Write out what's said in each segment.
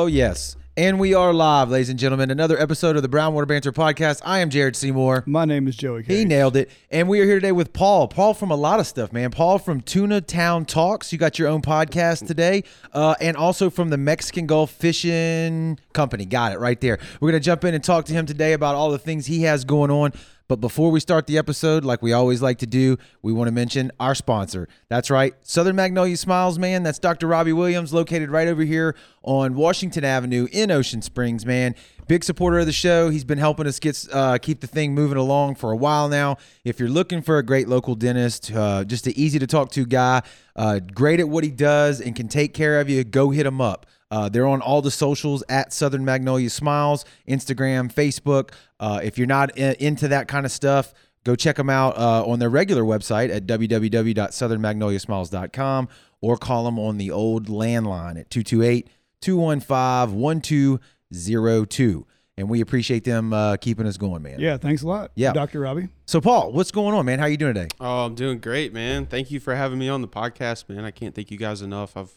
Oh, yes. And we are live, ladies and gentlemen. Another episode of the Brownwater Banter podcast. I am Jared Seymour. My name is Joey. He nailed it. And we are here today with Paul. Paul from a lot of stuff, man. Paul from Tuna Town Talks. You got your own podcast today. Uh, and also from the Mexican Gulf Fishing Company. Got it right there. We're going to jump in and talk to him today about all the things he has going on. But before we start the episode, like we always like to do, we want to mention our sponsor. That's right, Southern Magnolia Smiles, man. That's Dr. Robbie Williams, located right over here on Washington Avenue in Ocean Springs, man. Big supporter of the show. He's been helping us get uh, keep the thing moving along for a while now. If you're looking for a great local dentist, uh, just an easy to talk to guy, uh, great at what he does, and can take care of you, go hit him up. Uh, they're on all the socials at Southern Magnolia Smiles, Instagram, Facebook. Uh, if you're not i- into that kind of stuff, go check them out uh, on their regular website at www.southernmagnoliasmiles.com or call them on the old landline at 228 215 1202. And we appreciate them uh, keeping us going, man. Yeah, thanks a lot. Yeah. Dr. Robbie. So, Paul, what's going on, man? How are you doing today? Oh, I'm doing great, man. Thank you for having me on the podcast, man. I can't thank you guys enough. I've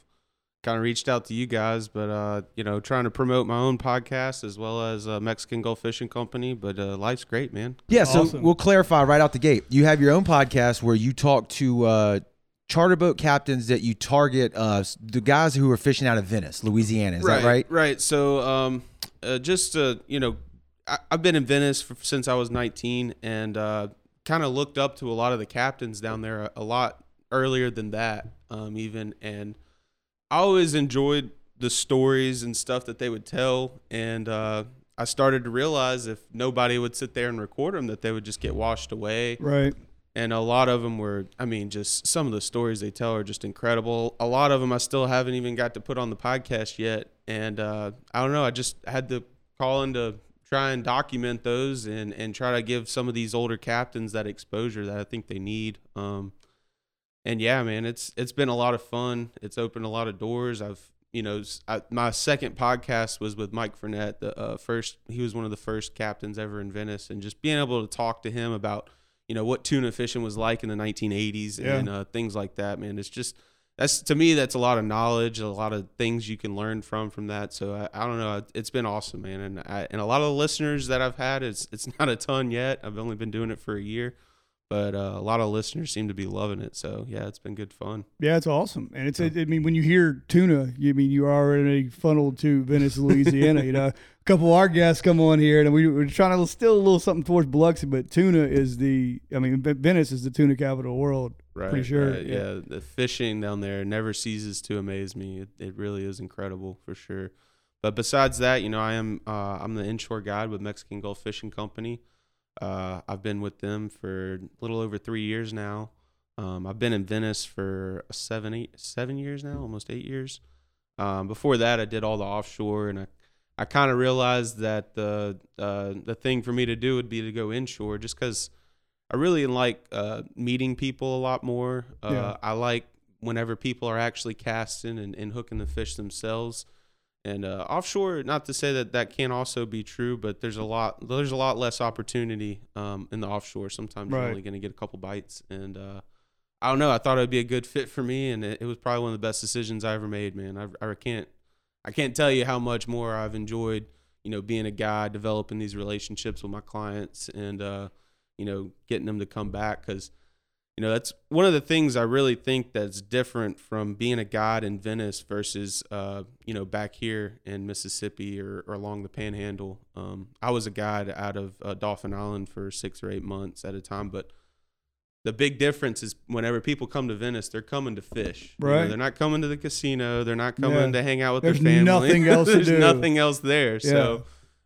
kind of reached out to you guys, but uh, you know, trying to promote my own podcast as well as uh, Mexican Gulf Fishing Company. But uh, life's great, man. Yeah, so Awesome. we'll clarify right out the gate. You have your own podcast where you talk to uh, charter boat captains that you target uh, the guys who are fishing out of Venice, Louisiana. Is that right? Right. So, um, uh, just uh, you know, I, I've been in Venice for, since I was 19, and uh, kind of looked up to a lot of the captains down there a, a lot earlier than that, um, even. And I always enjoyed the stories and stuff that they would tell, and uh, I started to realize if nobody would sit there and record them, that they would just get washed away Right. and a lot of them were i mean just some of the stories they tell are just incredible a lot of them i still haven't even got to put on the podcast yet and uh, i don't know i just had to call in to try and document those and and try to give some of these older captains that exposure that i think they need um and yeah man it's it's been a lot of fun. It's opened a lot of doors. I've you know I, my second podcast was with mike Fournette, the uh, first he was one of the first captains ever in venice and just being able to talk to him about you know what tuna fishing was like in the 1980s Yeah. and uh, things like that man it's just that's to me that's a lot of knowledge a lot of things you can learn from from that. So i, I don't know it's been awesome man and I, and a lot of the listeners that i've had it's it's not a ton yet. I've only been doing it for a year but uh, a lot of listeners seem to be loving it so yeah it's been good fun Yeah, it's awesome. And it's, I mean, when you hear tuna, you mean you're already funneled to Venice, Louisiana. you know, a couple of our guests come on here and we, we're trying to still a little something towards Biloxi, but tuna is the, I mean, Venice is the tuna capital of the world. right Pretty sure, right, yeah. yeah. the fishing down there never ceases to amaze me it, it really is incredible for sure but besides that you know i am uh, i'm the inshore guide with mexican gulf fishing company uh, i've been with them for a little over three years now um, i've been in venice for seven eight seven years now almost eight years um, before that i did all the offshore and i I kind of realized that the uh, the thing for me to do would be to go inshore, just because I really like uh, meeting people a lot more. Uh, Yeah. I like whenever people are actually casting and, and hooking the fish themselves. And uh, offshore, not to say that that can't also be true, but there's a lot there's a lot less opportunity um, in the offshore. Sometimes Right. you're only going to get a couple bites, and uh, I don't know. I thought it would be a good fit for me, and it, it was probably one of the best decisions I ever made. Man, I, I can't I can't tell you how much more I've enjoyed, you know, being a guy, developing these relationships with my clients, and uh, you know, getting them to come back because, you know, that's one of the things I really think that's different from being a guide in Venice versus, uh, you know, back here in Mississippi or, or along the Panhandle. Um, I was a guide out of uh, Dauphin Island for six or eight months at a time, but the big difference is whenever people come to Venice, they're coming to fish. You know, Right. they're not coming to the casino. They're not coming Yeah. to hang out with There's their family. nothing else to There's do. nothing else there. So,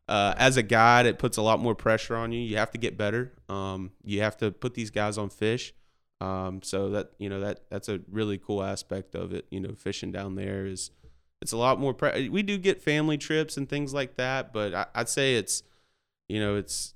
uh, as a guide, it puts a lot more pressure on you. You have to get better. Um, you have to put these guys on fish. Um, so that you know that that's a really cool aspect of it. You know, fishing down there is it's a lot more. Pre- we do get family trips and things like that, but I, I'd say it's you know it's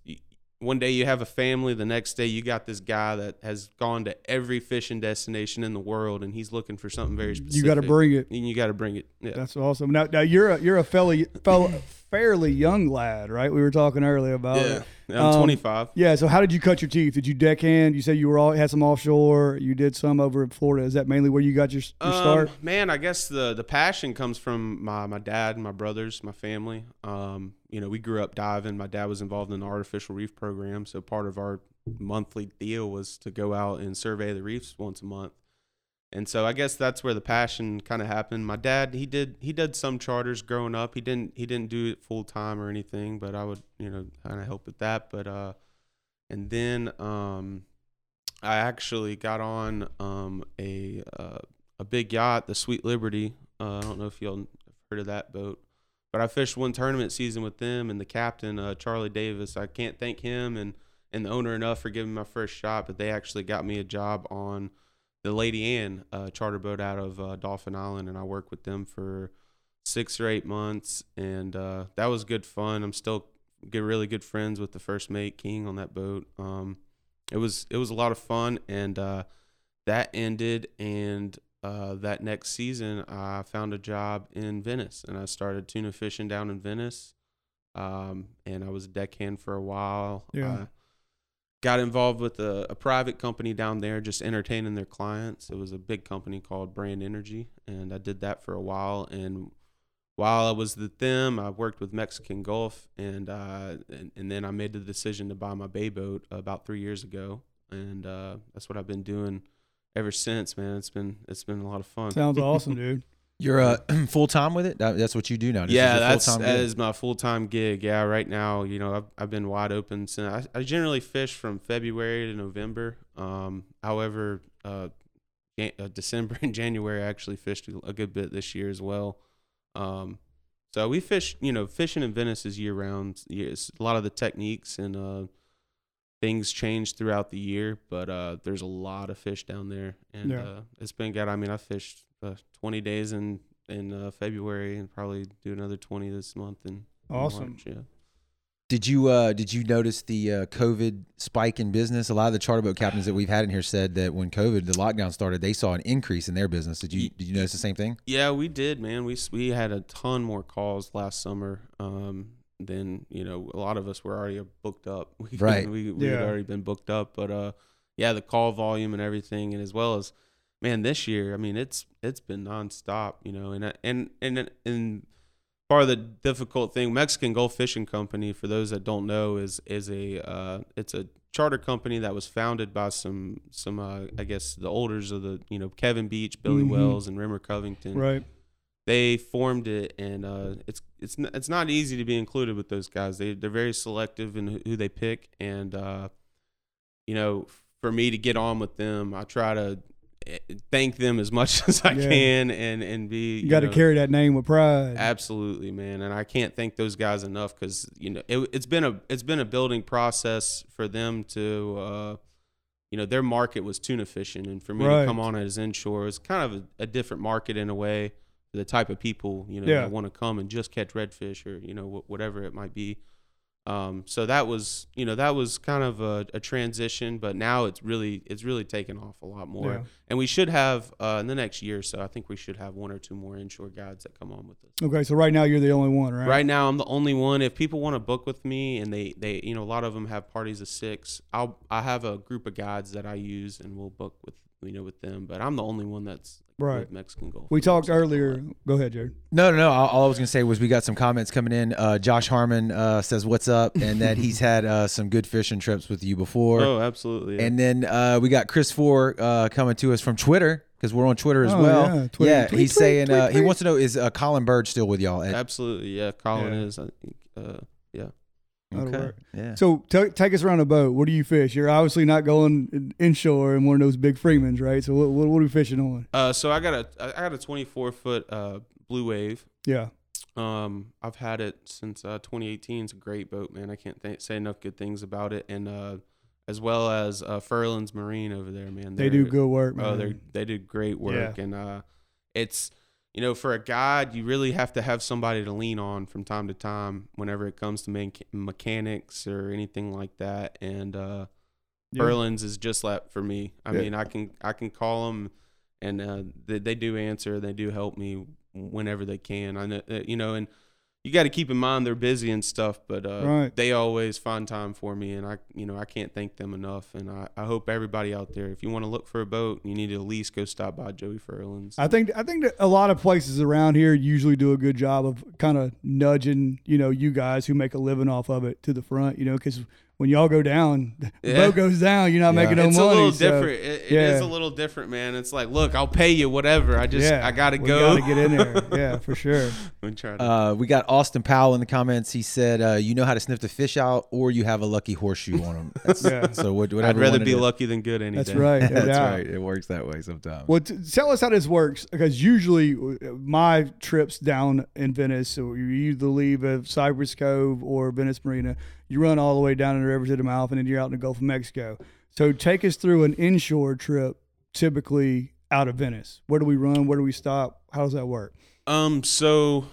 one day you have a family, the next day you got this guy that has gone to every fishing destination in the world, and he's looking for something very specific. You got to bring it. and you got to bring it. Yeah. That's awesome. Now, now you're a you're a fellow fellow fairly young lad, right? We were talking earlier about yeah, it. I'm Um, 25. Yeah. So how did you cut your teeth? Did you deckhand? You said you were all had some offshore. You did some over in Florida. Is that mainly where you got your, your start? Um, man, I guess the the passion comes from my my dad, my brothers, my family. Um, you know, we grew up diving. My dad was involved in the artificial reef program, so part of our monthly deal was to go out and survey the reefs once a month. And so I guess that's where the passion kind of happened. My dad, he did he did some charters growing up. He didn't he didn't do it full time or anything, but I would, you know, kind of help with that, but uh and then um I actually got on um, a uh, a big yacht, the Sweet Liberty. Uh, I don't know if y'all have heard of that boat, but I fished one tournament season with them and the captain, uh, Charlie Davis. I can't thank him and and the owner enough for giving me my first shot, but they actually got me a job on the Lady Ann uh, charter boat out of uh, Dauphin Island, and I worked with them for six or eight months, and uh, that was good fun. I'm still get really good friends with the first mate King on that boat. Um, it was it was a lot of fun, and uh, that ended. And uh, that next season, I found a job in Venice, and I started tuna fishing down in Venice. Um, and I was a deckhand for a while. Yeah. Got involved with a, a private company down there, just entertaining their clients. It was a big company called Brand Energy, and I did that for a while. And while I was with them, I worked with Mexican Gulf, and uh, and, and then I made the decision to buy my bay boat about three years ago, and uh, that's what I've been doing ever since. Man, it's been it's been a lot of fun. Sounds awesome, dude. You're uh, full time with it. That's what you do now. This yeah, your that's full-time that gig? is my full time gig. Yeah, right now, you know, I've I've been wide open since I, I generally fish from February to November. Um, however, uh, uh, December and January I actually fished a good bit this year as well. Um, so we fish, you know, fishing in Venice is year round. Yes, a lot of the techniques and uh, things change throughout the year, but uh, there's a lot of fish down there, and Yeah. uh, it's been good. I mean, I fished uh, 20 days in in uh, February and probably do another 20 this month. And Awesome. March, yeah. Did you uh, did you notice the uh, COVID spike in business? A lot of the charter boat captains that we've had in here said that when COVID the lockdown started, they saw an increase in their business. Did you did you notice the same thing? Yeah, we did, man. We we had a ton more calls last summer. Um, than you know, a lot of us were already booked up. We, Right. We we had already been booked up, but uh, yeah, the call volume and everything, and as well as, man, this year, I mean, it's it's been nonstop, you know, and and and and part of the difficult thing, Mexican Gulf Fishing Company, for those that don't know, is is a uh, it's a charter company that was founded by some some uh, I guess the olders of the you know Kevin Beach, Billy Mhm. Wells, and Rimmer Covington Right. they formed it and uh, it's it's n- it's not easy to be included with those guys. They they're very selective in who- they pick, and uh, you know, for me to get on with them, I try to thank them as much as I Yeah. can, and and be You, got to carry that name with pride. Absolutely, man, and I can't thank those guys enough because you know it, it's been a it's been a building process for them to, uh, you know, their market was tuna fishing, and for me Right. to come on as inshore is kind of a, a different market in a way. The type of people you know Yeah. that want to come and just catch redfish or you know wh- whatever it might be. Um, so that was you know that was kind of a, a transition, but now it's really it's really taken off a lot more. Yeah. And we should have uh, in the next year or so. I think we should have one or two more inshore guides that come on with us. Okay, so right now you're the only one, right? Right now, I'm the only one. If people want to book with me, and they, they, you know, a lot of them have parties of six. I'll, I have a group of guides that I use, and we'll book with, you know, with them. But I'm the only one that's Right. with Mexican Gulf. We and talked Mexican earlier. Go ahead, Jared. No, no, no. All, all I was gonna say was we got some comments coming in. Uh, Josh Harmon uh, says what's up, and that he's had uh, some good fishing trips with you before. Oh, absolutely. yeah. And then uh, we got Chris Four uh, coming to us from Twitter because we're on Twitter as Oh, well. yeah. Twitter. yeah, Tweet, he's tweet, saying tweet, uh, he wants to know is uh, Colin Bird still with y'all? At, absolutely, yeah. Colin Yeah. is. I think. Uh, yeah. That'll okay. work. Yeah. So t- take us around the boat. What do you fish? You're obviously not going inshore in one of those big Freemans, right? So what, what, are we fishing on? Uh, so I got a, I got a 24 foot uh blue wave. Yeah. Um, I've had it since uh, 2018. It's a great boat, man. I can't th- say enough good things about it. And uh, as well as uh, Furlands Marine over there, man. They do good work, man. Oh, they they do great work, yeah. and uh, it's you know for a guide, you really have to have somebody to lean on from time to time whenever it comes to mechanics or anything like that. And uh, Yeah. Furlands is just that for me. I Yeah. mean, I can I can call them, and uh, they, they do answer. They do help me whenever they can. I know uh, you know, and you got to keep in mind they're busy and stuff, but uh, Right. they always find time for me, and I, you know, I can't thank them enough. And I, I hope everybody out there, if you want to look for a boat, you need to at least go stop by Joey Furlan's. I think I think that a lot of places around here usually do a good job of kind of nudging, you know, you guys who make a living off of it to the front, you know, because when y'all go down, the Yeah. boat goes down, you're not Yeah. making no it's money. a little so, different. It, it is yeah. a little different, man. It's like, look, I'll pay you whatever. I just, yeah, I gotta we go. Gotta get in there. Yeah, for sure. We Uh, we got Austin Powell in the comments. He said, uh, "You know how to sniff the fish out, or you have a lucky horseshoe on them." That's, Yeah. So what, whatever. I'd rather one it be lucky than good any That's day. right. That's doubt. right. It works that way sometimes. Well, t- tell us how this works because usually uh, my trips down in Venice, so you either leave at Cypress Cove or Venice Marina, you run all the way down in the river to the mouth, and then you're out in the Gulf of Mexico. So take us through an inshore trip, typically out of Venice. Where do we run? Where do we stop? How does that work? Um, so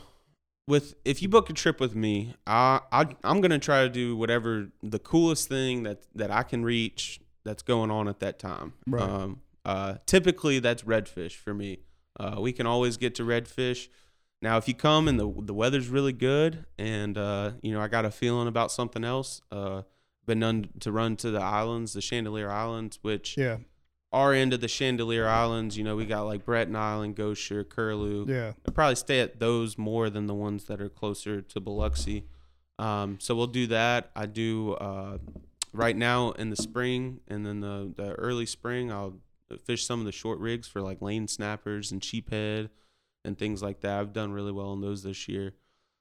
with if you book a trip with me, I, I I'm gonna try to do whatever the coolest thing that that I can reach that's going on at that time. Right. Um, uh, typically that's redfish for me. Uh, we can always get to redfish. Now, if you come and the the weather's really good, and uh, you know I got a feeling about something else, uh, been known to run to the islands, the Chandeleur Islands, which Yeah, our end of the Chandeleur Islands. You know, we got like Breton Island, Gosher, Curlew. yeah, I'd probably stay at those more than the ones that are closer to Biloxi. Um, so we'll do that. I do uh, right now in the spring and then the, the early spring. I'll fish some of the short rigs for like lane snappers and sheephead and things like that. I've done really well on those this year.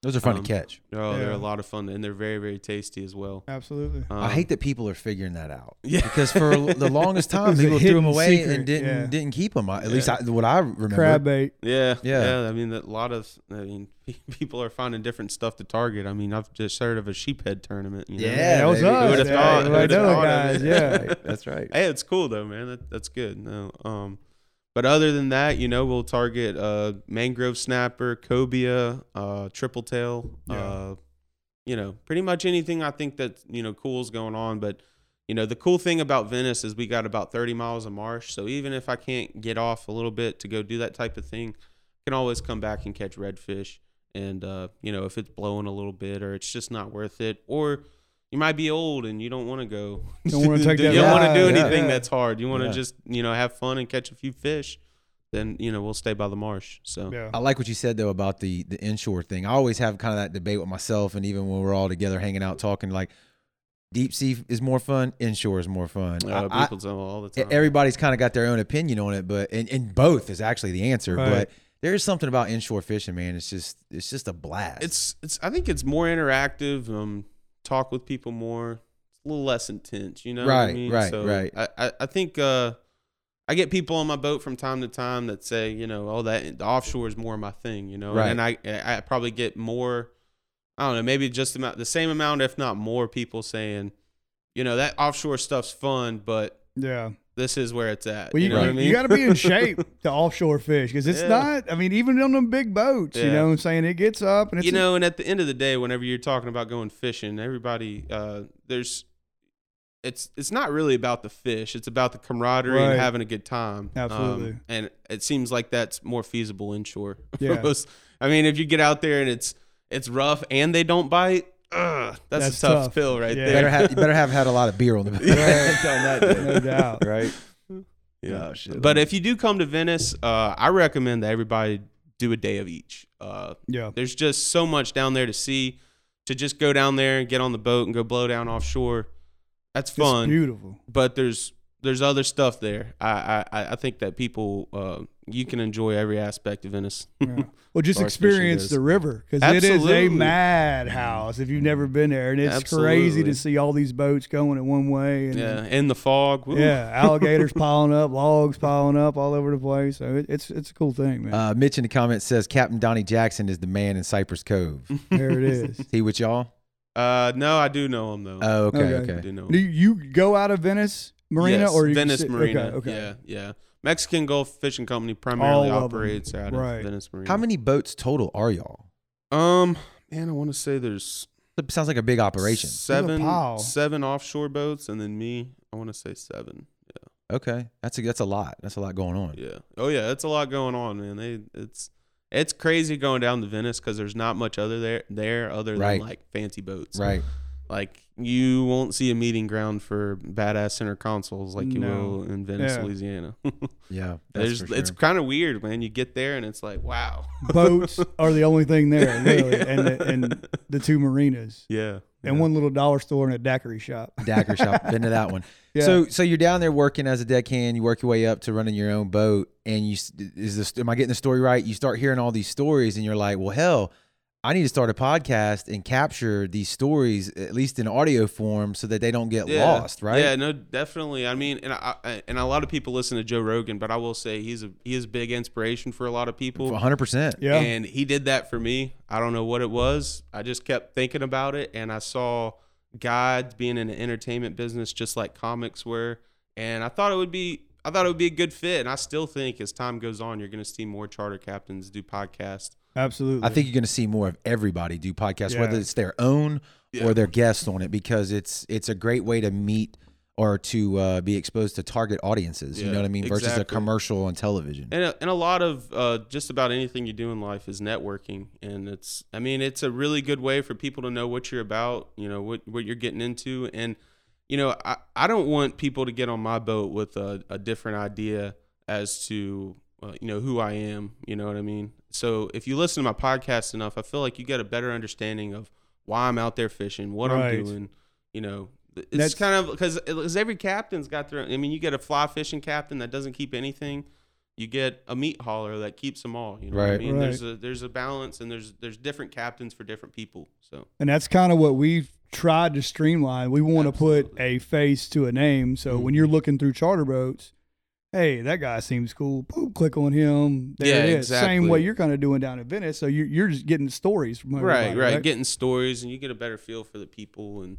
Those are fun um, to catch. Oh, they're a lot of fun and they're very very tasty as well. absolutely. I Um, hate that people are figuring that out. Yeah. Because for the longest time, people threw them away secret, and didn't yeah. didn't keep them. At Yeah. least I, what I remember. Crab bait. Yeah, Yeah. yeah, I mean, a lot of, I mean, people are finding different stuff to target. I mean, I've just heard of a sheephead tournament. You know? Yeah, that was baby. us. Who'da Yeah, thought? everybody Who'da know thought of guys. Yeah. That's right. Hey, it's cool though, man. That, that's good. No, um, but other than that, you know, we'll target uh, mangrove snapper, cobia, uh, triple tail. Yeah. Uh, you know, pretty much anything I think that you know cool is going on. But you know, the cool thing about Venice is we got about 30 miles of marsh. So even if I can't get off a little bit to go do that type of thing, I can always come back and catch redfish. And uh, you know, if it's blowing a little bit or it's just not worth it, or you might be old and you don't want to go. Don't wanna take you don't want to do ride, yeah. anything Yeah. that's hard. You want to Yeah. just you know have fun and catch a few fish. Then you know we'll stay by the marsh. So Yeah. I like what you said though about the the inshore thing. I always have kind of that debate with myself, and even when we're all together hanging out talking, like deep sea is more fun, inshore is more fun. uh, I- I- people tell all the time. everybody's kind of got their own opinion on it, but and, and both is actually the answer. Right. But there's something about inshore fishing, man. It's just it's just a blast. it's it's I think it's more interactive. Um, talk with people more. It's a little less intense. You know, what I Right, mean? right, so right. I, I I think uh, I get people on my boat from time to time that say, you know, oh that the offshore is more my thing. You know, Right. and I I probably get more. I don't know, maybe just about the same amount, if not more, people saying, you know, that offshore stuff's fun, but Yeah. This is where it's at. Well, you, you know what I mean? you got to be in shape to offshore fish because it's Yeah. not. I mean, even on them big boats, you know, what I'm saying it gets up and it's you know, and at the end of the day, whenever you're talking about going fishing, everybody, uh, there's, it's it's not really about the fish. It's about the camaraderie Right. and having a good time. Um, Absolutely. and it seems like that's more feasible inshore. Yeah. I mean, if you get out there and it's it's rough and they don't bite, ugh, that's, That's a tough, tough. pill right Yeah. you better there. have you better have had a lot of beer on the Right. on no doubt. right? Yeah. Oh, shit. But if you do come to Venice, uh, I recommend that everybody do a day of each. Uh, Yeah. There's just so much down there to see. To just go down there and get on the boat and go blow down offshore, that's It's fun. beautiful. But there's there's other stuff there. I I, I think that people uh, you can enjoy every aspect of Venice. Yeah. Well, just far as fishing experience the river because it is a madhouse if you've never been there, and it's crazy to see all these boats going in one way. And yeah, in the fog. woo. yeah, alligators piling up, logs piling up all over the place. So it, it's it's a cool thing, man. Uh, Mitch in the comments says Captain Donnie Jackson is the man in Cypress Cove. there it is. he with y'all? Uh, no, I do know him though. Oh, okay, Okay. I okay. do know. Do you go out of Venice Marina Yes, or Venice sit- Marina? Okay, okay. Yeah, yeah. Mexican Gulf Fishing Company primarily All of them. operates out of Right. Venice Marina. How many boats total are y'all? Um, man, I want to say there's It sounds like a big operation. seven seven offshore boats, and then me. I want to say seven. Yeah. Okay, that's a that's a lot. That's a lot going on. Yeah. Oh yeah, it's a lot going on, man. They it's It's crazy going down to Venice because there's not much other there there other Right. than like fancy boats. Right. Like you won't see a meeting ground for badass center consoles like you No. will in Venice, Yeah. Louisiana. Yeah. That's There's for it's kind of weird, man. You get there and it's like, wow. Boats are the only thing there, really, Yeah. and the, and the two marinas Yeah. and yeah. one little dollar store and a daiquiri shop. Dagger shop. Been to that one. Yeah. So so you're down there working as a deckhand. You work your way up to running your own boat, and you s- is this am I getting the story right? You start hearing all these stories, and you're like, well, hell, I need to start a podcast and capture these stories at least in audio form so that they don't get Yeah. lost, right? Yeah, no, definitely. I mean, and I, I- and a lot of people listen to Joe Rogan, but I will say he's a he is a big inspiration for a lot of people. 100. percent Yeah. And he did that for me. I don't know what it was. I just kept thinking about it, and I saw guides being in the entertainment business just like comics were, and I thought it would be. I thought it would be a good fit, and I still think as time goes on, you're going to see more charter captains do podcasts. Absolutely. I think you're going to see more of everybody do podcasts, Yeah. whether it's their own Yeah. or their guests on it, because it's it's a great way to meet or to uh, be exposed to target audiences. you know what I mean? Versus a commercial on television. And a, and a lot of uh, just about anything you do in life is networking, and it's I mean it's a really good way for people to know what you're about, you know what what you're getting into, and you know I, I don't want people to get on my boat with a, a different idea as to uh, you know who I am, you know what I mean. So if you listen to my podcast enough, I feel like you get a better understanding of why I'm out there fishing, what Right. I'm doing, you know. It's That's- kind of because every captain's got their. I mean, you get a fly fishing captain that doesn't keep anything you get a meat hauler that keeps them all. You know what I Right. There's a there's a balance and there's there's different captains for different people. So And that's kind of what we've tried to streamline. We want to put a face to a name. So when Mhm. you're looking through charter boats, hey, that guy seems cool. Boom, click on him. There Yeah, it is. Same way you're kind of doing down in Venice. So you're, you're just getting stories from right, everybody, right, getting stories and you get a better feel for the people and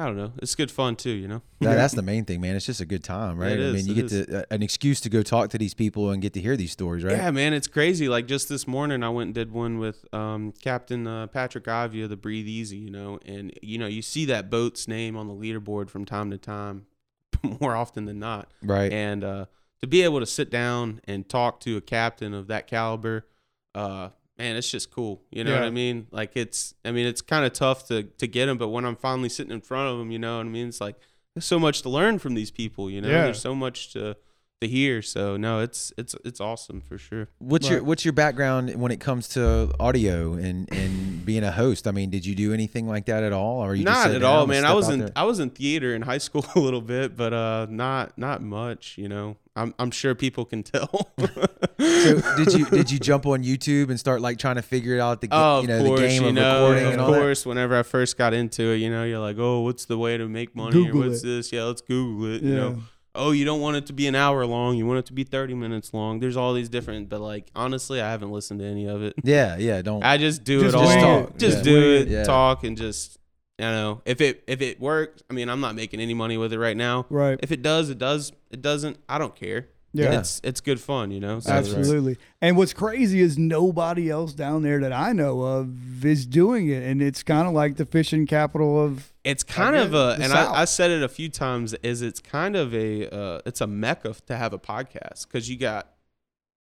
I don't know. It's good fun too, you know. That, that's the main thing, man. It's just a good time, right? It I mean, you it get is. to uh, an excuse to go talk to these people and get to hear these stories, right? Yeah, man, it's crazy. Like just this morning, I went and did one with um, Captain uh, Patrick Avia, the Breathe Easy, you know, and you know you see that boat's name on the leaderboard from time to time, more often than not. Right. and uh, to be able to sit down and talk to a captain of that caliber, uh, man, it's just cool. You know what I mean? Like it's, I mean, it's kind of tough to to get him, but when I'm finally sitting in front of him, you know what I mean? It's like there's so much to learn from these people. You know, Yeah. there's so much to to hear. So no, it's it's it's awesome for sure. What's your What's your background when it comes to audio and and being a host? I mean, did you do anything like that at all, or you not sat at all, man. I was in there? I was in theater in high school a little bit, but uh, not not much. You know, I'm I'm sure people can tell. So did you did you jump on YouTube and start like trying to figure it out the ga- Oh, you of know course, the game you of know, recording of and all that? course, whenever I first got into it, you know, you're like, oh, what's the way to make money? Google or what's it. this? Yeah, let's Google it. You know, oh, you don't want it to be an hour long. You want it to be 30 minutes long. There's all these different, but like, honestly, I haven't listened to any of it. Yeah, yeah. Don't. I just do Just it all. wing it. Just Yeah. do it, it. Yeah. talk, and just, you know, if it if it works, I mean, I'm not making any money with it right now. Right. If it does, it does. It doesn't. I don't care. Yeah. It's it's good fun, you know. So it's- Absolutely. And what's crazy is nobody else down there that I know of is doing it. And it's kind of like the fishing capital of It's kind of a, and I, I said it a few times, is it's kind of a, uh, it's a mecca to have a podcast because you got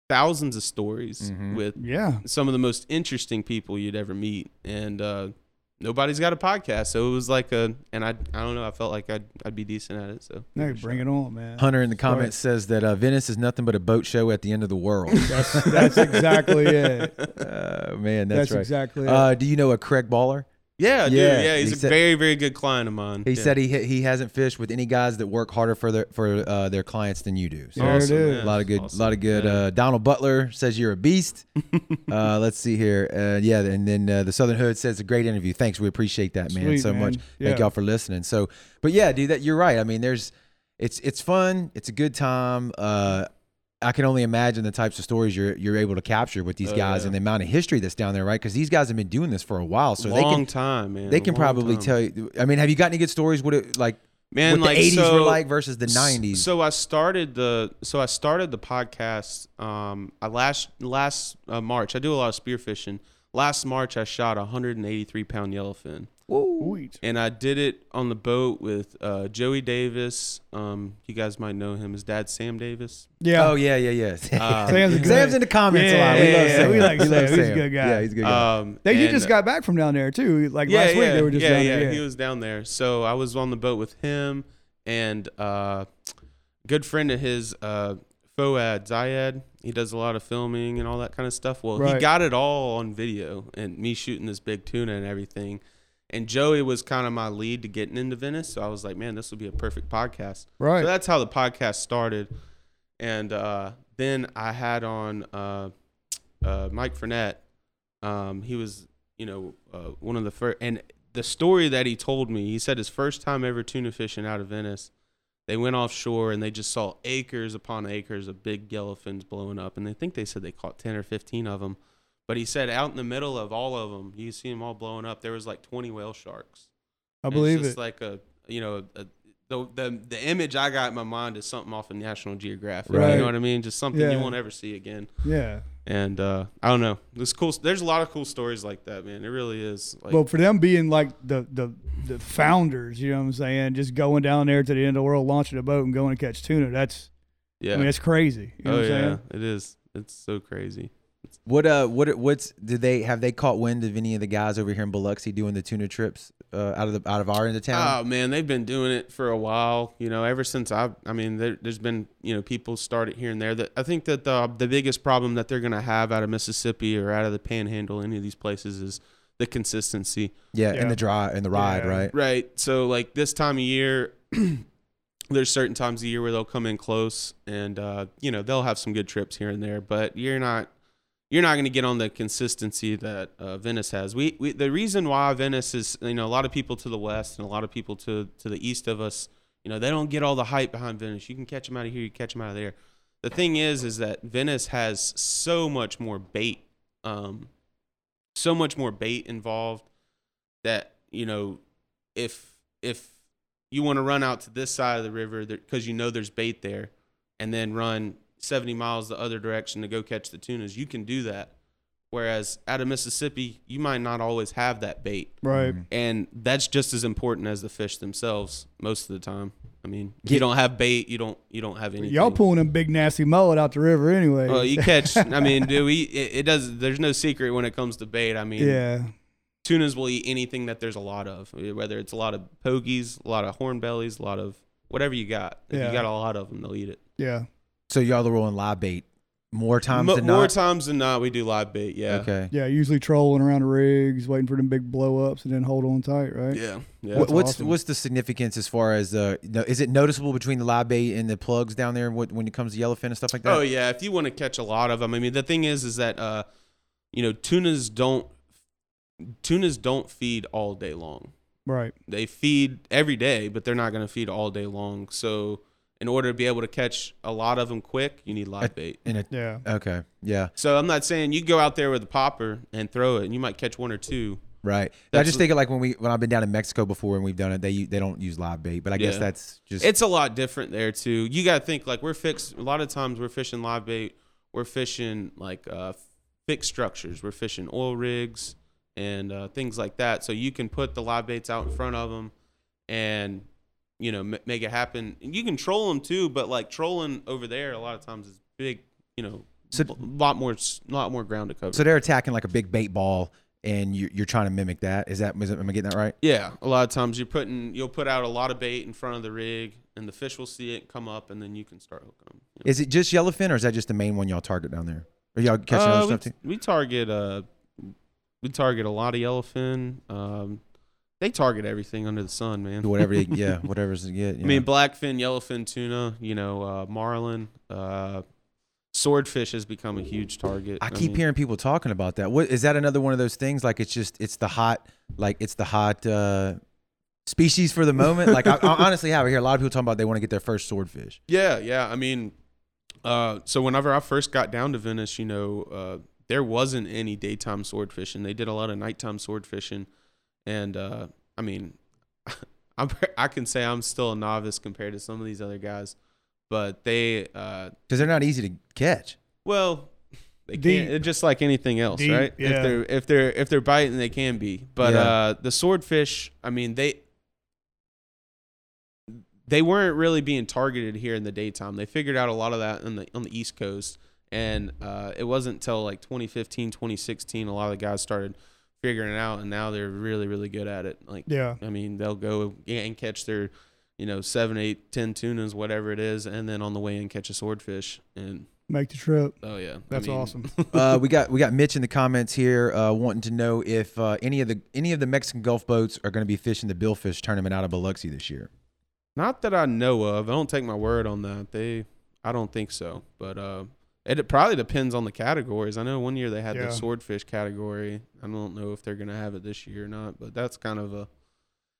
thousands of stories Mhm. with yeah. some of the most interesting people you'd ever meet, and uh, nobody's got a podcast, so it was like a, and I, I don't know, I felt like I'd, I'd be decent at it, so Hey, bring it on, man. Hunter in the comments says that uh, Venice is nothing but a boat show at the end of the world. That's that's exactly it. uh, man, That's, that's, right. exactly it. Uh, do you know a Craig Baller? Yeah, dude, Yeah, yeah, he he's a said- very, very good client of mine. He Yeah. said he he hasn't fished with any guys that work harder for their for uh, their clients than you do. So There Awesome, is. a lot of good, Awesome. a lot of good. Yeah. Uh, Donald Butler says you're a beast. uh, let's see here. Uh, yeah, and then uh, the Southern Hood says a great interview. Thanks, we appreciate that, man, Sweet, so man. much. Thank y'all for listening. So, but yeah, dude, that you're right. I mean, there's, it's it's fun. It's a good time. Uh, I can only imagine the types of stories you're you're able to capture with these Oh, guys yeah. and the amount of history that's down there, right? Because these guys have been doing this for a while, so they long can time, man. they can probably time. tell you. I mean, have you got any good stories? What it like? man, what like the 80s so, were like versus the 90s. So I started the so I started the podcast. Um, I last last uh, March. I do a lot of spearfishing. Last March, I shot a 183 pound yellowfin. Sweet. and I did it on the boat with uh, Joey Davis. Um, you guys might know him. His dad, Sam Davis. Yeah. Oh yeah, yeah, yeah. Uh, Sam's a good- Sam's in the comments a Yeah, lot. We yeah, love yeah, Sam. we like love Sam. He's a good guy. Yeah, he's a good guy. Um, They, you just got back from down there too. Like yeah, last week, yeah, they were just yeah, down yeah. there. He was down there. So I was on the boat with him and uh, good friend of his, uh, Foad Zayed. He does a lot of filming and all that kind of stuff. Well, he got it all on video and me shooting this big tuna and everything. And Joey was kind of my lead to getting into Venice. So I was like, man, this would be a perfect podcast. right. So that's how the podcast started. And uh, then I had on uh, uh, Mike Fournette. Um, he was, you know, uh, one of the first. And the story that he told me, he said his first time ever tuna fishing out of Venice, they went offshore and they just saw acres upon acres of big yellowfins blowing up. And they think they said they caught 10 or 15 of them. But he said out in the middle of all of them, you see them all blowing up, there was like 20 whale sharks. I And believe it's it. like a you know a, the, the the image I got in my mind is something off of National Geographic. Right. You know what I mean? Just something Yeah. you won't ever see again. yeah. And uh, I don't know. There's cool. There's a lot of cool stories like that, man. It really is. Like, well, for them being like the, the the founders, you know what I'm saying? Just going down there to the end of the world, launching a boat and going to catch tuna. That's yeah. I mean, that's crazy. You know oh what I'm yeah, saying? it is. It's so crazy. What uh, what what's did they have they caught wind of any of the guys over here in Biloxi doing the tuna trips uh, out of the out of our end of town? Oh man, they've been doing it for a while. You know, ever since I, I mean, there, there's been you know people started here and there. That I think that the the biggest problem that they're gonna have out of Mississippi or out of the Panhandle, any of these places, is the consistency. yeah, yeah. in the dry and the ride, Yeah. right? Right. So like this time of year, there's certain times of year where they'll come in close, and uh, you know they'll have some good trips here and there. But you're not you're not going to get on the consistency that uh, Venice has. We, we the reason why Venice is you know a lot of people to the west and a lot of people to to the east of us, you know they don't get all the hype behind Venice. You can catch them out of here, you catch them out of there. The thing is, is that Venice has so much more bait, um, so much more bait involved that you know if if you want to run out to this side of the river because you know there's bait there and then run 70 miles the other direction to go catch the tunas you can do that whereas out of mississippi you might not always have that bait Right. Mhm. and that's just as important as the fish themselves most of the time i mean Yeah. you don't have bait you don't you don't have anything Y'all pulling them big nasty mullet out the river anyway. well you catch i mean do we it, it does there's no secret when it comes to bait i mean yeah. tunas will eat anything that there's a lot of, whether it's a lot of pogies, a lot of hornbellies, a lot of whatever you got. If Yeah. you got a lot of them, they'll eat it. Yeah. So y'all are rolling live bait more times Mo- than more not. times than not, we do live bait. Yeah. Okay. Yeah. Usually trolling around the rigs, waiting for them big blow ups, and then hold on tight. Right. Yeah. Yeah. What, what's awesome. what's the significance as far as uh, no, is it noticeable between the live bait and the plugs down there when when it comes to yellowfin and stuff like that? Oh yeah, if you want to catch a lot of them, I mean, the thing is, is that uh, you know, tunas don't tunas don't feed all day long. Right. They feed every day, but they're not going to feed all day long. So, in order to be able to catch a lot of them quick, you need live bait. In a, Yeah. okay. Yeah. So I'm not saying you go out there with a popper and throw it, and you might catch one or two. Right. I just think of like when we when I've been down in Mexico before and we've done it, they they don't use live bait, but I guess that's just It's a lot different there too. You got to think like we're fixed. A lot of times we're fishing live bait. We're fishing like uh, fixed structures. We're fishing oil rigs and uh, things like that. So you can put the live baits out in front of them, and you know m- make it happen. And you can troll them too, but like trolling over there a lot of times is big. You know, So- a lot more, lot more ground to cover. so they're attacking like a big bait ball and you, you're trying to mimic that. Is that is am I getting that right? Yeah, a lot of times you're putting you'll put out a lot of bait in front of the rig, and the fish will see it come up, and then you can start hooking them. you know. Is it just yellowfin or is that just the main one y'all target down there? Or y'all catching Uh, other we, stuff too? we target uh we target a lot of yellowfin. Um, they target everything under the sun, man. Whatever, they, yeah, whatever's to get. I mean, blackfin, yellowfin tuna, you know, uh, marlin, uh, swordfish has become a huge target. I keep mean, hearing people talking about that. What is that? Another one of those things? Like it's just it's the hot, like it's the hot uh, species for the moment. Like I, I honestly have I hear a lot of people talking about they want to get their first swordfish. Yeah, yeah. I mean, uh, so whenever I first got down to Venice, you know, uh, there wasn't any daytime sword fishing. They did a lot of nighttime sword fishing, and uh, I mean, I'm I can say I'm still a novice compared to some of these other guys, but they, uh, because they're not easy to catch. well, They Deep. can't. It's just like anything else, Deep, right? yeah. If they're if they're if they're biting, they can be. But Yeah. uh, the swordfish, I mean, they they weren't really being targeted here in the daytime. They figured out a lot of that on the on the East Coast, and uh, it wasn't until like 2015, 2016, a lot of the guys started figuring it out, and now they're really really good at it. Like, Yeah. I mean, they'll go and catch their you know seven, eight, ten tunas, whatever it is, and then on the way in catch a swordfish, and Make the trip. oh yeah, I That's mean, awesome. uh, we got we got Mitch in the comments here uh, wanting to know if uh, any of the any of the Mexican Gulf boats are going to be fishing the billfish tournament out of Biloxi this year. Not that I know of. I don't take my word on that. They, I don't think so. But uh, it, it probably depends on the categories. I know one year they had Yeah. the swordfish category. I don't know if they're gonna have it this year or not. But that's kind of a.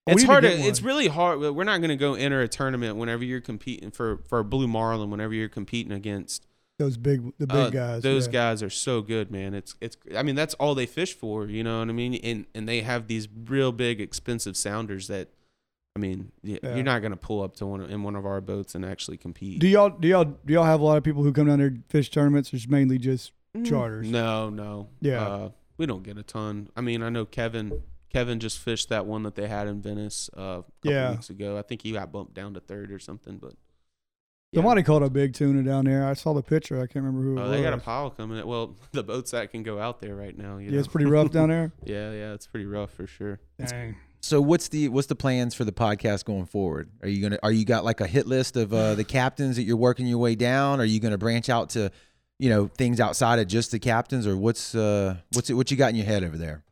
It's need to hard. To, it's really hard. We're not gonna go enter a tournament whenever you're competing for for a blue marlin. Whenever you're competing against Those big, the big uh, guys. Those yeah. guys are so good, man. It's it's. I mean, that's all they fish for. You know what I mean? And and they have these real big, expensive sounders that. I mean, y- Yeah. you're not gonna pull up to one in one of our boats and actually compete. Do y'all do y'all do y'all have a lot of people who come down there to fish tournaments, or is mainly just Mm, charters? No, no. Yeah. Uh, we don't get a ton. I mean, I know Kevin. Kevin just fished that one that they had in Venice uh, a couple Yeah. weeks ago. I think he got bumped down to third or something. But yeah. Somebody caught a big tuna down there. I saw the picture. I can't remember who it Oh, was. they got a pile coming. In. Well, the boats that can go out there right now. You yeah, know? it's pretty rough down there. yeah, yeah, it's pretty rough for sure. Dang. So what's the what's the plans for the podcast going forward? Are you gonna are you got like a hit list of uh, the captains that you're working your way down? Are you gonna branch out to, you know, things outside of just the captains, or what's uh what's it what you got in your head over there?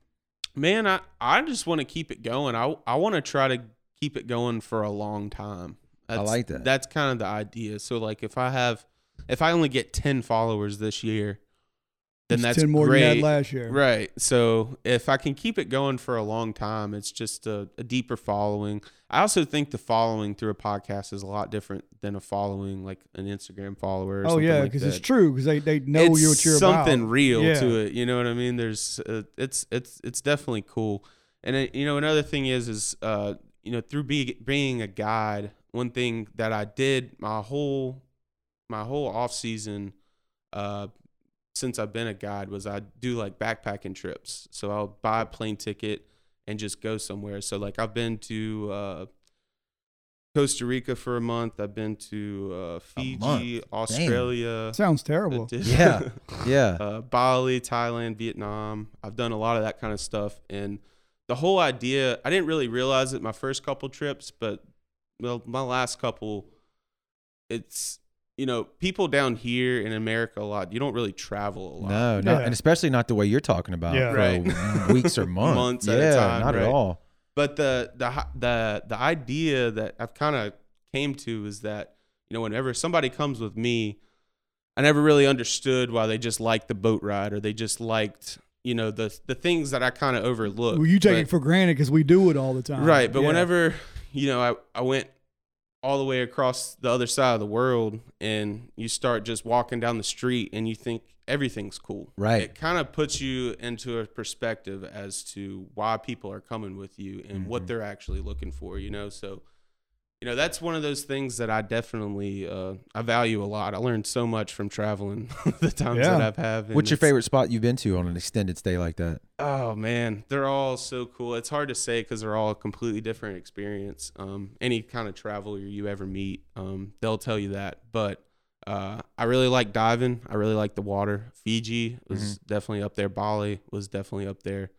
Man, I, I just want to keep it going. I I want to try to keep it going for a long time. That's, like that. That's kind of the idea. So like if I have if I only get 10 followers this year, then It's that's ten more great. than you had last year. Right. So if I can keep it going for a long time, it's just a, a deeper following. I also think the following through a podcast is a lot different than a following like an Instagram follower. Or Oh yeah, because it's true. Because they, they know it's you what you're something about. real Yeah. to it. You know what I mean? There's uh, it's it's it's definitely cool. And it, you know another thing is is uh you know through be, being a guide, one thing that I did my whole my whole off season uh since I've been a guide was I do like backpacking trips. So I'll buy a plane ticket and just go somewhere. So like I've been to uh Costa Rica for a month. I've been to uh, Fiji, month? Australia. Sounds terrible. Yeah. Yeah. uh, Bali, Thailand, Vietnam. I've done a lot of that kind of stuff, and the whole idea. I didn't really realize it my first couple trips, but well, my last couple, it's you know people down here in America a lot. You don't really travel a lot. No, not, Yeah. and especially not the way you're talking about Yeah. for Right. weeks or months. Months yeah, at a time, not right. at all. But the the the the idea that I've kind of came to is that you know whenever somebody comes with me, I never really understood why they just liked the boat ride or they just liked you know the the things that I kind of overlooked. Well, you take But- it for granted because we do it all the time. right, but Yeah. whenever you know I I went all the way across the other side of the world and you start just walking down the street and you think everything's cool. Right. It kind of puts you into a perspective as to why people are coming with you and Mhm. what they're actually looking for, you know? So you know, that's one of those things that I definitely uh, I value a lot. I learned so much from traveling the times Yeah. that I've had. What's your favorite spot you've been to on an extended stay like that? Oh man, they're all so cool. It's hard to say because they're all a completely different experience. Um, any kind of traveler you ever meet, um, they'll tell you that. But uh, I really like diving. I really like the water. Fiji was definitely up there. Bali was definitely up there.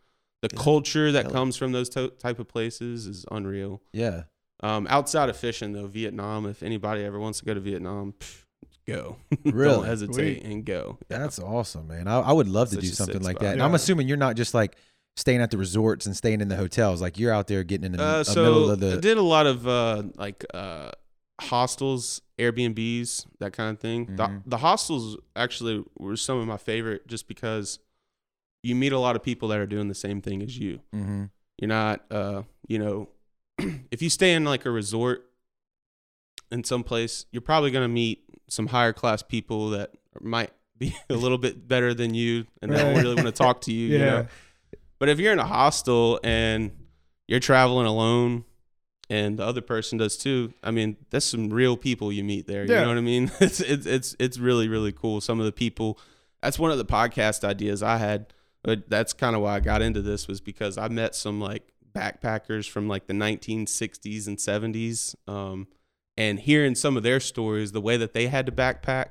The Yeah. culture that Hell. comes from those to- type of places is unreal. Yeah. Um, outside of fishing though, Vietnam. If anybody ever wants to go to Vietnam, pff, go. Really? Don't hesitate Sweet. and go. Yeah. That's awesome, man. I, I would love to do something like spot. that. And I'm assuming you're not just like staying at the resorts and staying in the hotels. Like you're out there getting in the Uh, so middle of the. I did a lot of uh, like uh, hostels, Airbnbs, that kind of thing. Mhm. The, the hostels actually were some of my favorite, just because you meet a lot of people that are doing the same thing as you. hmm You're not, uh, you know, if you stay in like a resort in some place, you're probably gonna meet some higher class people that might be a little bit better than you, and they don't really want to talk to you. Yeah. You know? But if you're in a hostel and you're traveling alone and the other person does too, I mean, that's some real people you meet there. Yeah. You know what I mean? It's it's it's it's really really cool. Some of the people that's one of the podcast ideas I had. But that's kind of why I got into this was because I met some like backpackers from like the 1960s and 70s, um, and hearing some of their stories, the way that they had to backpack,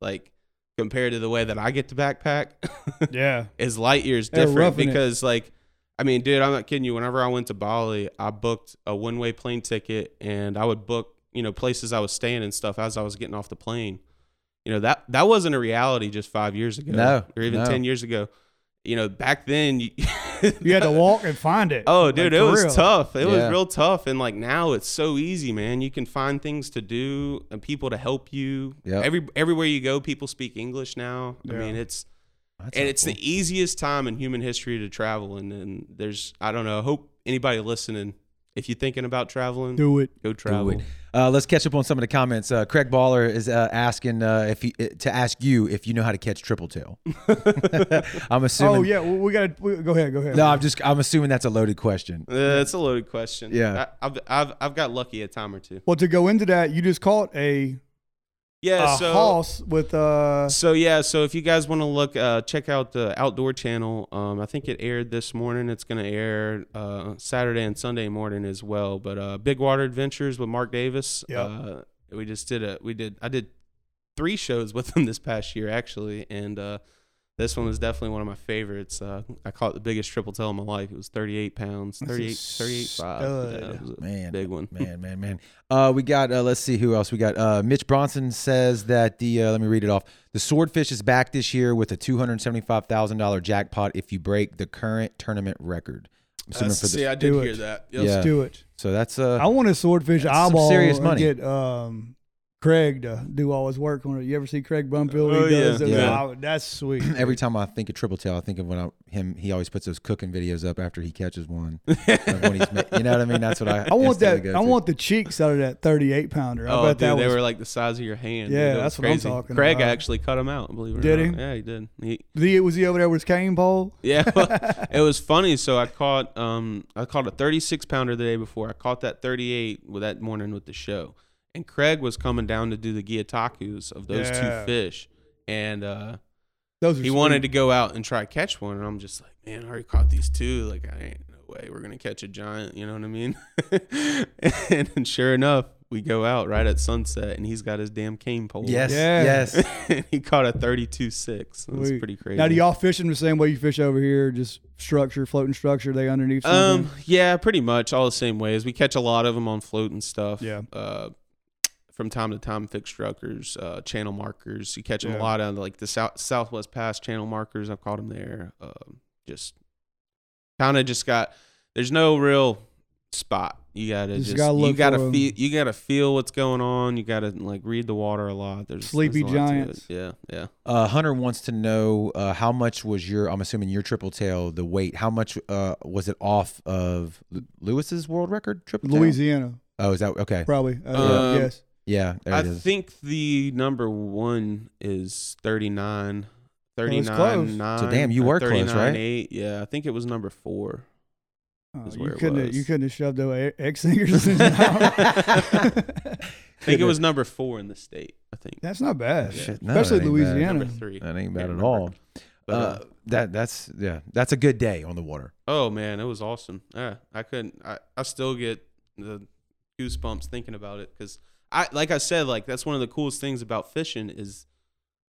like compared to the way that I get to backpack, Yeah. is light years They're different roughing it. because like I mean, dude, I'm not kidding you. Whenever I went to Bali, I booked a one way plane ticket and I would book, you know, places I was staying and stuff as I was getting off the plane. You know, that that wasn't a reality just five years ago. No, Or even no. ten years ago. You know, back then you, You had to walk and find it. Oh, Like, dude, it was real. tough. It was real tough. And like now it's so easy, man. You can find things to do and people to help you. Yep. Every everywhere you go, people speak English now. Yeah. I mean, it's That's and it's helpful. the easiest time in human history to travel. And, and there's, I don't know, I hope anybody listening, if you're thinking about traveling, Do it. go travel. it. Uh, let's catch up on some of the comments. Uh, Craig Baller is uh, asking uh, if he, uh, to ask you if you know how to catch triple tail. I'm assuming. Oh yeah, well, we got to go ahead. Go ahead. No, I'm just. I'm assuming that's a loaded question. Uh, it's a loaded question. Yeah. I, I've, I've, I've got lucky a time or two. Well, to go into that, you just caught a, Yeah. a so, hoss with uh. So yeah, so if you guys want to look, uh, check out the Outdoor Channel. Um, I think it aired this morning. It's gonna air uh, Saturday and Sunday morning as well. But uh, Big Water Adventures with Mark Davis. Yep. Uh, we just did a we did I did three shows with him this past year actually, and uh, this one was definitely one of my favorites. Uh, I caught the biggest triple tail in my life. It was 38 pounds, That's 38, 38 five. Yeah, it was a Man, big one. man, man, man. Uh, we got. Uh, let's see who else we got. Uh, Mitch Bronson says that the. Uh, let me read it off. The swordfish is back this year with a two hundred seventy-five thousand dollar jackpot if you break the current tournament record. I'm assuming That's- for the- see, I did Do hear it. that. Yeah. Let's do it. so that's uh. I want a swordfish That's some eyeball. serious money. Get um, Craig to do all his work on it. You ever see Craig Bumfield? Oh, he yeah. does those. Yeah. Oh, that's sweet. Every time I think of triple tail, I think of when I, him. He always puts those cooking videos up after he catches one. when he's, you know what I mean? That's what I. I want that. instantly I to. want the cheeks out of that 38 pounder. I oh, bet dude, that they was. were like the size of your hand. Yeah, dude. That that's was what I'm crazy. talking Craig about. actually cut him out. Believe it or Did not. he? Yeah, he did. He, the, was he over there with his cane pole? yeah, it was funny. So I caught um I caught a 36 pounder the day before. I caught that 38 with that morning with the show, and Craig was coming down to do the gyotakus of those Yeah. two fish, and uh, Those are he wanted to go out and try to catch one, and I'm just like, man, I already caught these two. Like I ain't no way we're gonna catch a giant. You know what I mean? and, sure enough, we go out right at sunset, and he's got his damn cane pole. Yes. Yeah. Yes. and he caught a 32 six. It was pretty crazy. Now, do y'all fish in the same way you fish over here? Just structure, floating structure. They underneath. Something? Um, yeah, pretty much all the same ways. We catch a lot of them on float and stuff. Yeah. Uh, from time to time, fixed structures, uh, channel markers. You catch them Yeah. a lot on like the south Southwest Pass channel markers. I've caught them there. Um, just kind of just got. There's no real spot. You gotta Just just, gotta you gotta for 'em. feel you gotta feel what's going on. You gotta like read the water a lot. There's Sleepy there's a lot giants. Yeah, yeah. Uh, Hunter wants to know uh, how much was your, I'm assuming your triple tail, the weight, how much uh, was it off of Lewis's world record triple tail? Louisiana, Oh, is that okay? probably. Uh, Um, yes. Yeah, there I it is. think the number one is 39. it's 39 close. 9, So damn, you were close, right? 8. Yeah, I think it was number four. Oh, you couldn't. Have, you couldn't have shoved those X fingers in. I think it was number four in the state. I think. That's not bad, Shit, no, especially that bad. Louisiana. Number three. That ain't Can't bad at remember. all. But, uh, uh, that that's yeah, that's a good day on the water. oh man, it was awesome. Yeah, I couldn't. I, I still get the goosebumps thinking about it because I, like I said, like that's one of the coolest things about fishing is,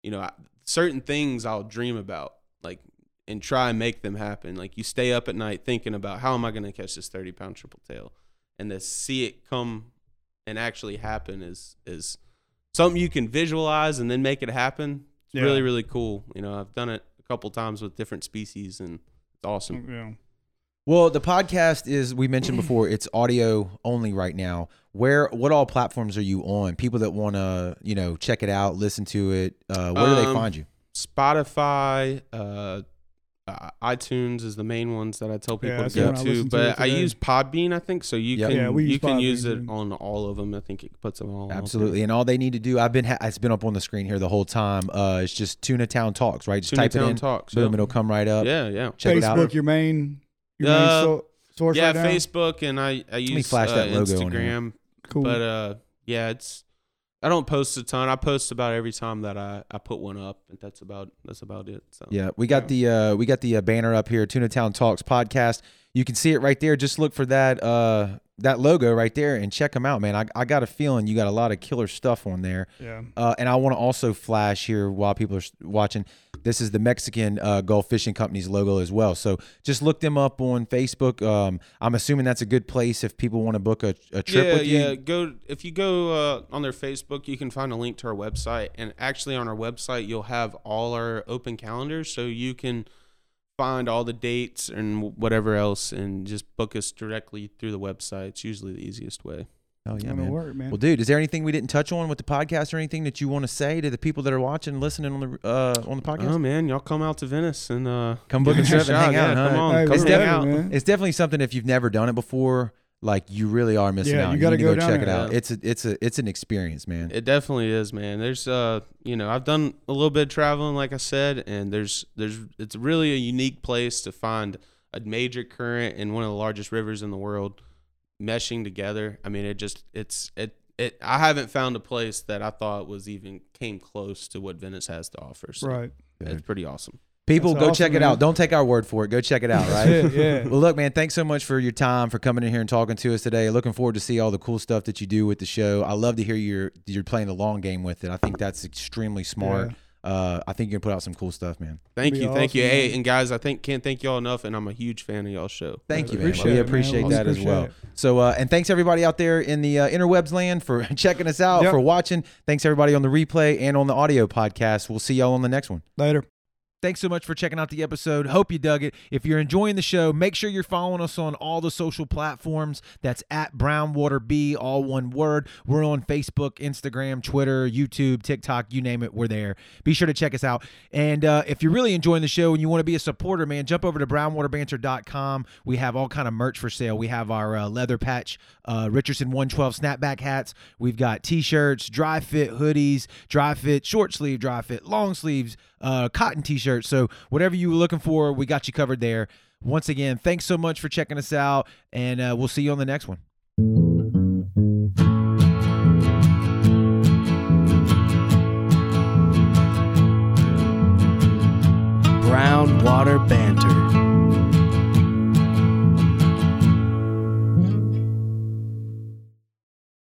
you know, I, certain things I'll dream about, like and try and make them happen. Like you stay up at night thinking about how am I going to catch this thirty pound triple tail, and to see it come and actually happen is is something you can visualize and then make it happen. It's Yeah. really really cool. You know, I've done it a couple times with different species and it's awesome. Mm, yeah. Well, the podcast is we mentioned before it's audio only right now. Where what all platforms are you on? People that want to you know check it out, listen to it. Uh, where do they Um, find you? Spotify, uh, uh, iTunes is the main ones that I tell people Yeah, to go to. listened to But I use Podbean, I think, so you Yep. can Yeah, use you can use it too. on all of them. I think it puts them all. out there. Absolutely, and all they need to do. I've been ha- it's been up on the screen here the whole time. Uh, it's just Tuna Town Talks, right? Just Tuna type it in, Talks. boom, yep. it'll come right up. Yeah, yeah. Check it out. Facebook, your main, your Uh, main so, source Yeah, right now. Facebook and I I use flash uh, that logo on here. Instagram, Cool. but uh, yeah, it's I don't post a ton. I post about every time that I, I put one up, and that's about that's about it. So Yeah, we got the uh, we got the uh, banner up here, Tuna Town Talks podcast. You can see it right there. Just look for that uh, that logo right there and check them out, man. I, I got a feeling you got a lot of killer stuff on there. Yeah. Uh, and I want to also flash here while people are watching. This is the Mexican uh, Gulf Fishing Company's logo as well. So just look them up on Facebook. Um, I'm assuming that's a good place if people want to book a, a trip yeah, with you. yeah. Go if you go uh, on their Facebook, you can find a link to our website, and actually on our website you'll have all our open calendars, so you can find all the dates and whatever else, and just book us directly through the website. It's usually the easiest way. Oh yeah, man. work, man. Well, dude, is there anything we didn't touch on with the podcast or anything that you want to say to the people that are watching, and listening on the uh, on the podcast? Oh man, y'all come out to Venice and uh, Come book a trip and hang out, Yeah, huh? Come on, Hey, come It's hang definitely- out. man. It's definitely something if you've never done it before, like you really are missing Yeah, out. you gotta need go to go down check it there. out. Yeah. It's a it's a it's an experience, man. It definitely is, man. There's uh, you know, I've done a little bit of traveling, like I said, and there's there's it's really a unique place to find a major current in one of the largest rivers in the world meshing together. I mean, it just it's it it. I haven't found a place that I thought was even came close to what Venice has to offer. So right. it's pretty awesome. People, That's go awesome, check it man. out. Don't take our word for it. Go check it out. Right. That's it, yeah. Well, look, man, thanks so much for your time, for coming in here and talking to us today. Looking forward to see all the cool stuff that you do with the show. I love to hear you're you're playing the long game with it. I think that's extremely smart. Yeah. Uh, I think you can put out some cool stuff, man. Thank Be you, thank you. awesome, Hey, and guys, I think can't thank y'all enough, and I'm a huge fan of y'all show. Thank you, man. Appreciate we it, man. appreciate that as well. it. So, uh, and thanks everybody out there in the uh, interwebs land for checking us out, Yep. for watching. Thanks everybody on the replay and on the audio podcast. We'll see y'all on the next one. Later. Thanks so much for checking out the episode. Hope you dug it. If you're enjoying the show, make sure you're following us on all the social platforms. That's at Brownwater B, all one word. We're on Facebook, Instagram, Twitter, YouTube, TikTok, you name it, we're there. Be sure to check us out. And uh, if you're really enjoying the show and you want to be a supporter, man, jump over to brownwaterbanter.com. We have all kind of merch for sale. We have our uh, leather patch uh, Richardson 112 snapback hats. We've got t-shirts, dry fit hoodies, dry fit short sleeve, dry fit long sleeves, uh, cotton t-shirts. So whatever you were looking for, we got you covered there. Once again, thanks so much for checking us out, and uh, we'll see you on the next one. Brown Water Banter.